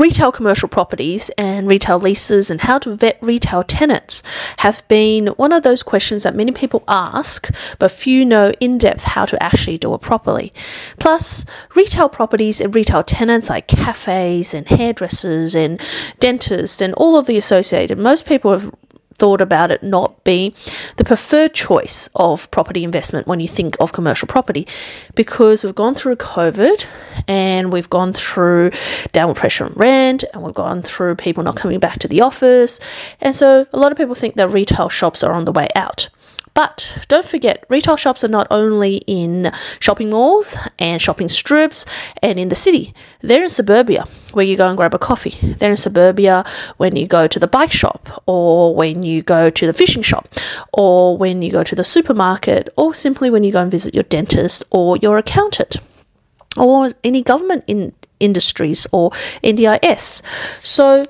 Retail commercial properties and retail leases and how to vet retail tenants have been one of those questions that many people ask, but few know in depth how to actually do it properly. Plus, retail properties and retail tenants like cafes and hairdressers and dentists and all of the associated, most people have thought about it not being the preferred choice of property investment when you think of commercial property because we've gone through COVID and we've gone through downward pressure on rent and we've gone through people not coming back to the office. And so a lot of people think that retail shops are on the way out. But don't forget, retail shops are not only in shopping malls and shopping strips and in the city, they're in suburbia where you go and grab a coffee. They're in suburbia when you go to the bike shop or when you go to the fishing shop or when you go to the supermarket or simply when you go and visit your dentist or your accountant or any government in industries or NDIS. So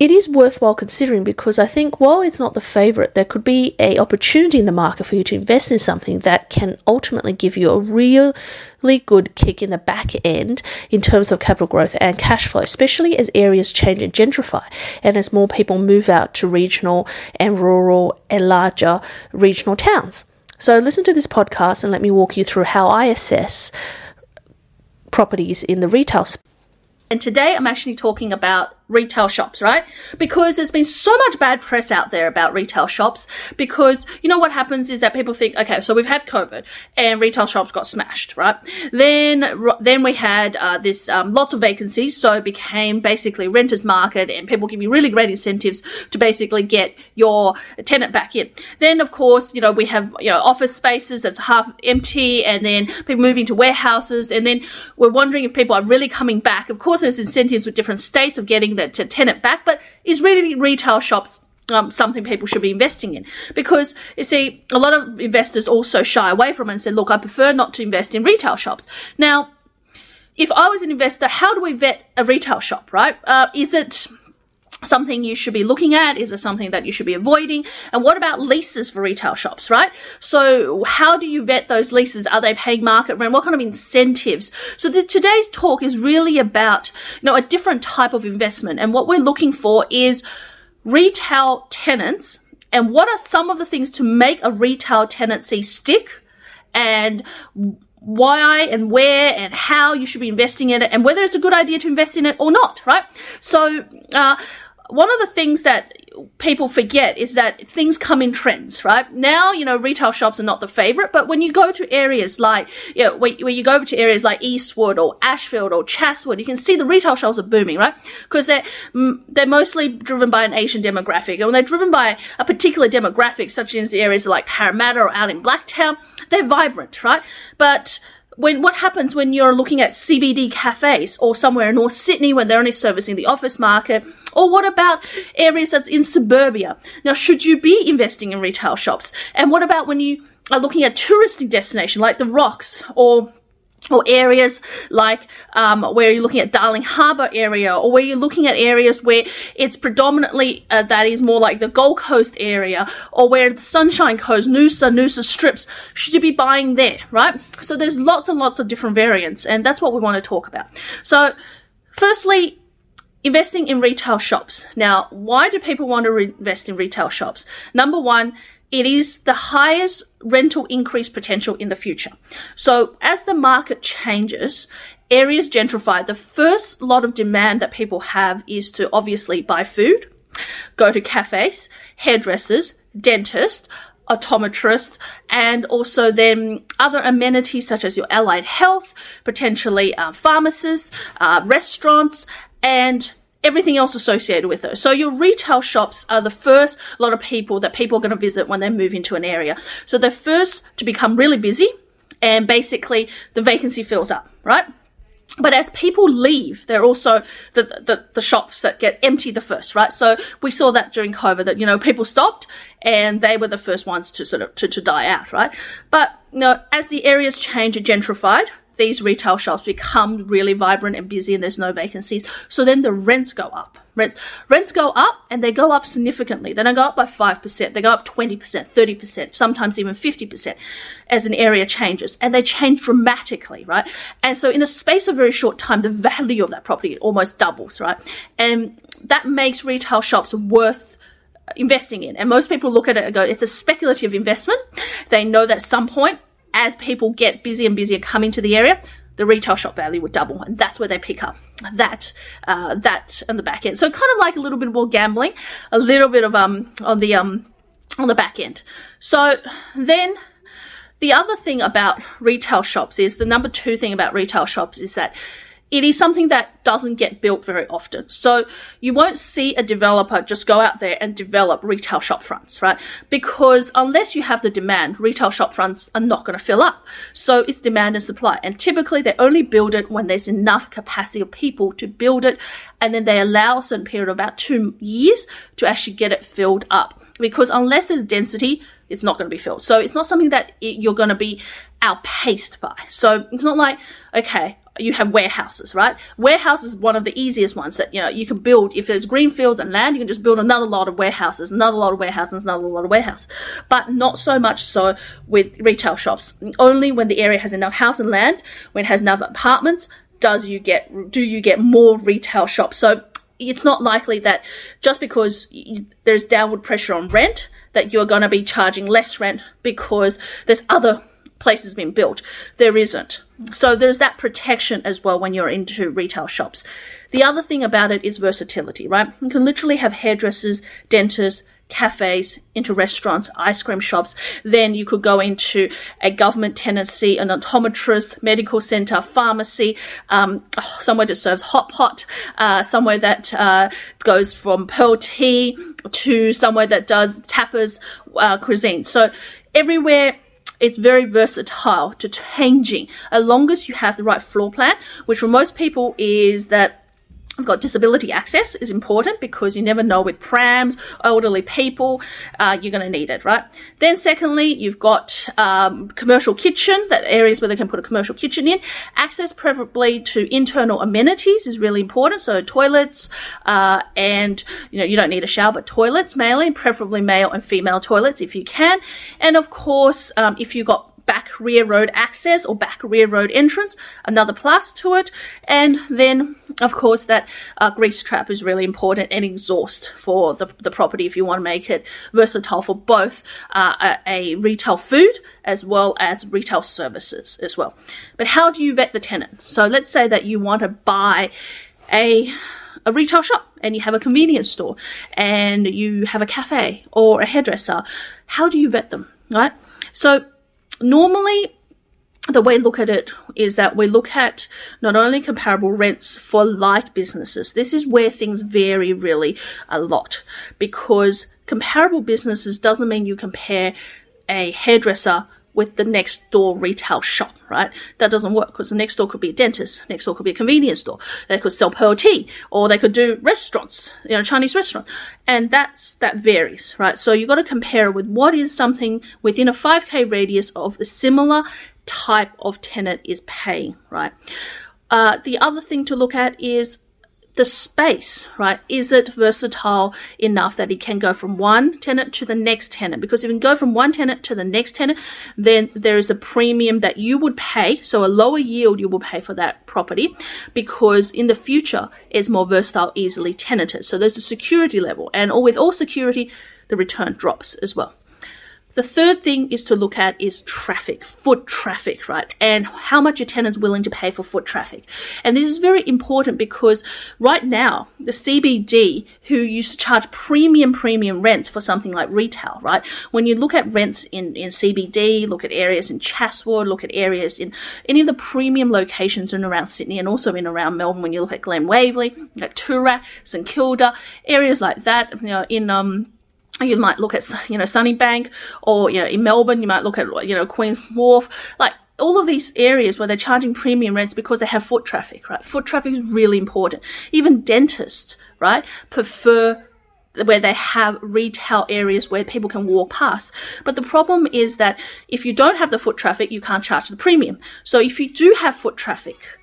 it is worthwhile considering because I think while it's not the favorite, there could be a opportunity in the market for you to invest in something that can ultimately give you a really good kick in the back end in terms of capital growth and cash flow, especially as areas change and gentrify and as more people move out to regional and rural and larger regional towns. So listen to this podcast and let me walk you through how I assess properties in the retail space. And today I'm actually talking about retail shops, right? Because there's been so much bad press out there about retail shops because you know what happens is that people think, okay, so we've had COVID and retail shops got smashed, right? Then, then we had uh, this um, lots of vacancies, so it became basically renters market and people give you really great incentives to basically get your tenant back in. Then, of course, you know, we have, you know, office spaces that's half empty and then people moving to warehouses and then we're wondering if people are really coming back. Of course, there's incentives with different states of getting the tenant back, but is really retail shops um, something people should be investing in. Because you see a lot of investors also shy away from it and say look i prefer not to invest in retail shops. Now if i was an investor how do we vet a retail shop right? Uh, is it something you should be looking at? Is it something that you should be avoiding? And what about leases for retail shops, right? So how do you vet those leases? Are they paying market rent? What kind of incentives? So the, today's talk is really about, you know, a different type of investment. And what we're looking for is retail tenants and what are some of the things to make a retail tenancy stick and why and where and how you should be investing in it and whether it's a good idea to invest in it or not, right? So, uh, one of the things that people forget is that things come in trends, right? Now, you know, retail shops are not the favorite, but when you go to areas like, you know, when, you go to areas like Eastwood or Ashfield or Chatswood, you can see the retail shops are booming, right? Because they're, mm, they're mostly driven by an Asian demographic. And when they're driven by a particular demographic, such as the areas like Parramatta or out in Blacktown, they're vibrant, right? But when what happens when you're looking at CBD cafes or somewhere in North Sydney when they're only servicing the office market? Or what about areas that's in suburbia? Now, should you be investing in retail shops? And what about when you are looking at touristy destination like the Rocks or or areas like um, where you're looking at Darling Harbour area, or where you're looking at areas where it's predominantly uh, that is more like the Gold Coast area, or where the Sunshine Coast, Noosa, Noosa strips, should you be buying there, right? So there's lots and lots of different variants, and that's what we want to talk about. So, firstly, investing in retail shops. Now, why do people want to re- invest in retail shops? Number one, it is the highest rental increase potential in the future. So as the market changes, areas gentrify. The first lot of demand that people have is to obviously buy food, go to cafes, hairdressers, dentists, optometrists, and also then other amenities such as your allied health, potentially uh, pharmacists, uh, restaurants, and everything else associated with it. So your retail shops are the first lot of people that people are going to visit when they move into an area. So they're first to become really busy and basically the vacancy fills up, right? but as people leave, they're also the, the, the shops that get empty the first, right? So we saw that during COVID that, you know, people stopped and they were the first ones to sort of, to, to die out, right? But, you know, as the areas change and gentrified, these retail shops become really vibrant and busy and there's no vacancies. So then the rents go up. Rents, rents go up and they go up significantly. They don't go up by 5%. They go up 20%, 30%, sometimes even 50% as an area changes and they change dramatically, right? And so in a space of very short time, the value of that property almost doubles, right? And that makes retail shops worth investing in. And most people look at it and go, it's a speculative investment. They know that at some point as people get busier and busier coming to the area, the retail shop value would double, and that's where they pick up that uh, that on the back end. So kind of like a little bit more gambling, a little bit of um on the um on the back end. So then the other thing about retail shops is the number two thing about retail shops is that it is something that doesn't get built very often. So you won't see a developer just go out there and develop retail shop fronts, right? Because unless you have the demand, retail shop fronts are not going to fill up. So it's demand and supply. And typically they only build it when there's enough capacity of people to build it. And then they allow a certain period of about two years to actually get it filled up. Because unless there's density, it's not going to be filled. So it's not something that it, you're going to be outpaced by. So it's not like, okay, you have warehouses, right? Warehouse is one of the easiest ones that, you know, you can build. If there's green fields and land, you can just build another lot of warehouses, another lot of warehouses, another lot of warehouse. But not so much so with retail shops. Only when the area has enough house and land, when it has enough apartments, does you get, do you get more retail shops. So it's not likely that just because there's downward pressure on rent, that you're going to be charging less rent because there's other places being built. There isn't. So there's that protection as well when you're into retail shops. The other thing about it is versatility, right? You can literally have hairdressers, dentists, cafes, into restaurants, ice cream shops. Then you could go into a government tenancy, an optometrist, medical center, pharmacy, um, somewhere that serves hot pot, uh, somewhere that uh, goes from pearl tea to somewhere that does tapas uh, cuisine. So everywhere it's very versatile to changing. As long as you have the right floor plan, which for most people is that I've got disability access is important because you never know with prams, elderly people, uh, you're going to need it, right? Then secondly, you've got um, commercial kitchen, that areas where they can put a commercial kitchen in. Access preferably to internal amenities is really important. So toilets, uh, and you know, you don't need a shower, but toilets mainly, preferably male and female toilets if you can. And of course, um, if you've got back rear road access or back rear road entrance, another plus to it. And then, of course, that uh, grease trap is really important and exhaust for the, the property if you want to make it versatile for both uh, a, a retail food as well as retail services as well. But how do you vet the tenant? So let's say that you want to buy a a retail shop and you have a convenience store and you have a cafe or a hairdresser. How do you vet them, right? So normally the way we look at it is that we look at not only comparable rents for like businesses. This is where things vary really a lot because comparable businesses doesn't mean you compare a hairdresser with the next door retail shop, right? That doesn't work because the next door could be a dentist, next door could be a convenience store. They could sell pearl tea or they could do restaurants, you know, Chinese restaurant. And that's, that varies, right? So you've got to compare with what is something within a 5k radius of a similar type of tenant is paying, right? Uh, the other thing to look at is the space, right? Is it versatile enough that it can go from one tenant to the next tenant? Because if you can go from one tenant to the next tenant, then there is a premium that you would pay. So a lower yield you will pay for that property because in the future it's more versatile, easily tenanted. So there's a security level and with all security, the return drops as well. The third thing is to look at is traffic, foot traffic, right? And how much a tenant is willing to pay for foot traffic. And this is very important because right now, the CBD, who used to charge premium, premium rents for something like retail, right? When you look at rents in, in CBD, look at areas in Chatswood, look at areas in any of the premium locations in around Sydney and also in around Melbourne, when you look at Glen Waverley, at Toorak, St Kilda, areas like that, you know, in, um, you might look at you know Sunnybank or you know in Melbourne you might look at you know Queen's Wharf like all of these areas where they're charging premium rents because they have foot traffic, right? Foot traffic is really important. Even dentists, right, prefer where they have retail areas where people can walk past. But the problem is that if you don't have the foot traffic, you can't charge the premium. So if you do have foot traffic,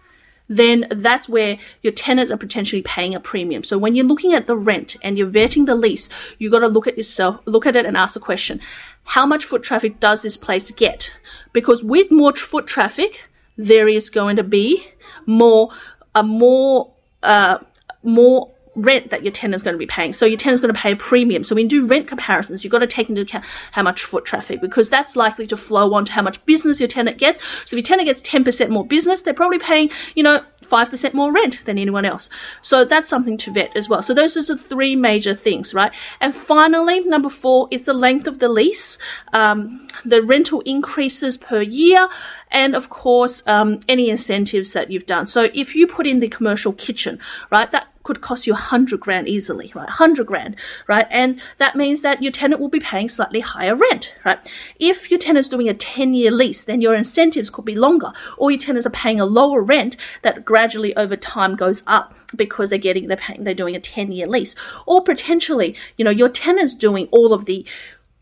then that's where your tenants are potentially paying a premium. So when you're looking at the rent and you're vetting the lease, you got to look at yourself, look at it and ask the question, how much foot traffic does this place get? Because with more foot traffic, there is going to be more, a more, uh, more rent that your tenant's going to be paying. So your tenant's going to pay a premium. So when you do rent comparisons, you've got to take into account how much foot traffic because that's likely to flow on to how much business your tenant gets. So if your tenant gets 10% more business, they're probably paying, you know, 5% more rent than anyone else. So that's something to vet as well. So those are the three major things, right? And finally, number four is the length of the lease, um, the rental increases per year, and of course, um, any incentives that you've done. So if you put in the commercial kitchen, right, that could cost you a hundred grand easily, right? Hundred grand, right? And that means that your tenant will be paying slightly higher rent, right? If your tenant's doing a 10 year lease, then your incentives could be longer, or your tenants are paying a lower rent that gradually over time goes up because they're getting, they're paying, they're doing a 10 year lease. Or potentially, you know, your tenant's doing all of the,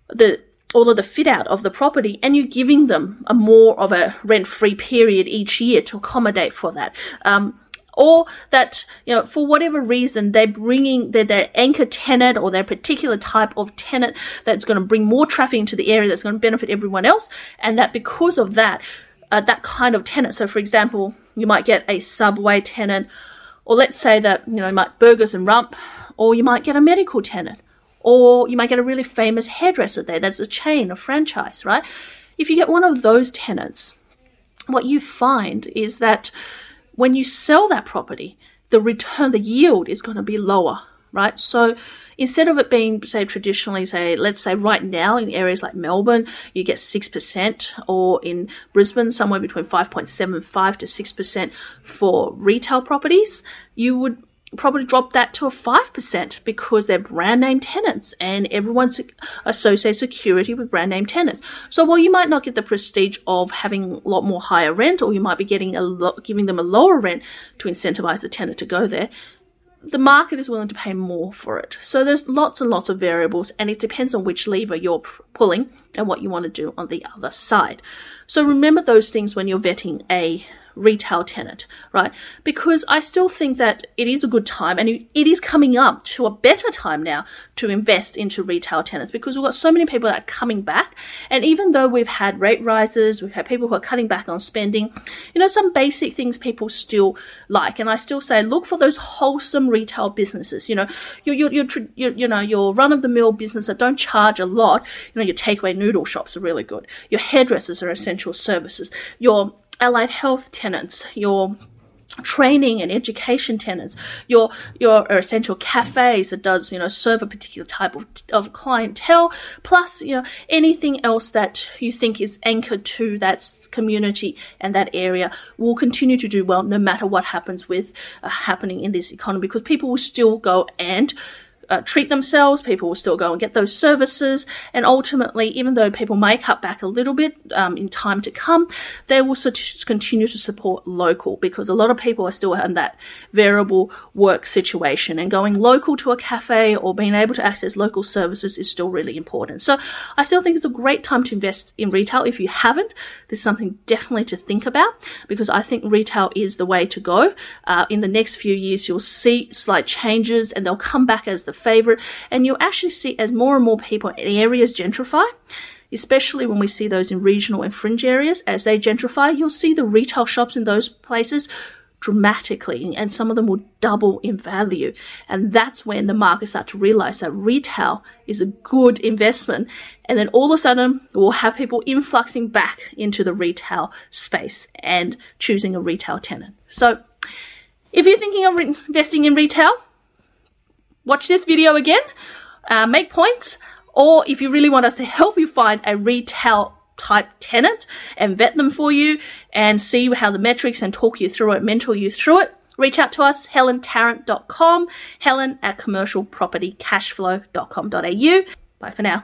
the, all of the fit out of the property and you're giving them a more of a rent free period each year to accommodate for that. Um, or that you know for whatever reason they're bringing their, their anchor tenant or their particular type of tenant that's going to bring more traffic into the area that's going to benefit everyone else and that because of that uh, that kind of tenant so for example you might get a subway tenant or let's say that you know you might burgers and rump or you might get a medical tenant or you might get a really famous hairdresser there that's a chain a franchise right? If you get one of those tenants what you find is that when you sell that property, the return, the yield is going to be lower, right? So instead of it being, say, traditionally, say, let's say right now in areas like Melbourne, you get 6%, or in Brisbane, somewhere between 5.75 to 6% for retail properties, you would probably drop that to a 5% because they're brand name tenants and everyone associates security with brand name tenants. So while you might not get the prestige of having a lot more higher rent or you might be getting a lot, giving them a lower rent to incentivize the tenant to go there, the market is willing to pay more for it. So there's lots and lots of variables and it depends on which lever you're pulling and what you want to do on the other side. So remember those things when you're vetting a retail tenant, right? Because I still think that it is a good time and it is coming up to a better time now to invest into retail tenants because we've got so many people that are coming back. And even though we've had rate rises, we've had people who are cutting back on spending, you know, some basic things people still like. And I still say, look for those wholesome retail businesses, you know, your, your, your, your you know, your run of the mill business that don't charge a lot. You know, your takeaway noodle shops are really good. Your hairdressers are essential services. Your allied health tenants, your training and education tenants, your your essential cafes that does you know serve a particular type of, of clientele, plus you know anything else that you think is anchored to that community and that area will continue to do well no matter what happens with uh, happening in this economy because people will still go and uh, treat themselves, people will still go and get those services, and ultimately, even though people may cut back a little bit um, in time to come, they will continue to support local because a lot of people are still in that variable work situation, and going local to a cafe or being able to access local services is still really important. So, I still think it's a great time to invest in retail. If you haven't, there's something definitely to think about because I think retail is the way to go. Uh, in the next few years, you'll see slight changes, and they'll come back as the favorite. And you'll actually see as more and more people in areas gentrify, especially when we see those in regional and fringe areas, as they gentrify, you'll see the retail shops in those places dramatically and some of them will double in value. And that's when the market start to realize that retail is a good investment. And then all of a sudden we'll have people influxing back into the retail space and choosing a retail tenant. So if you're thinking of investing in retail watch this video again, uh, make points, or if you really want us to help you find a retail type tenant and vet them for you and see how the metrics and talk you through it, mentor you through it, reach out to us, helentarrant.com, helen at commercialpropertycashflow.com.au. Bye for now.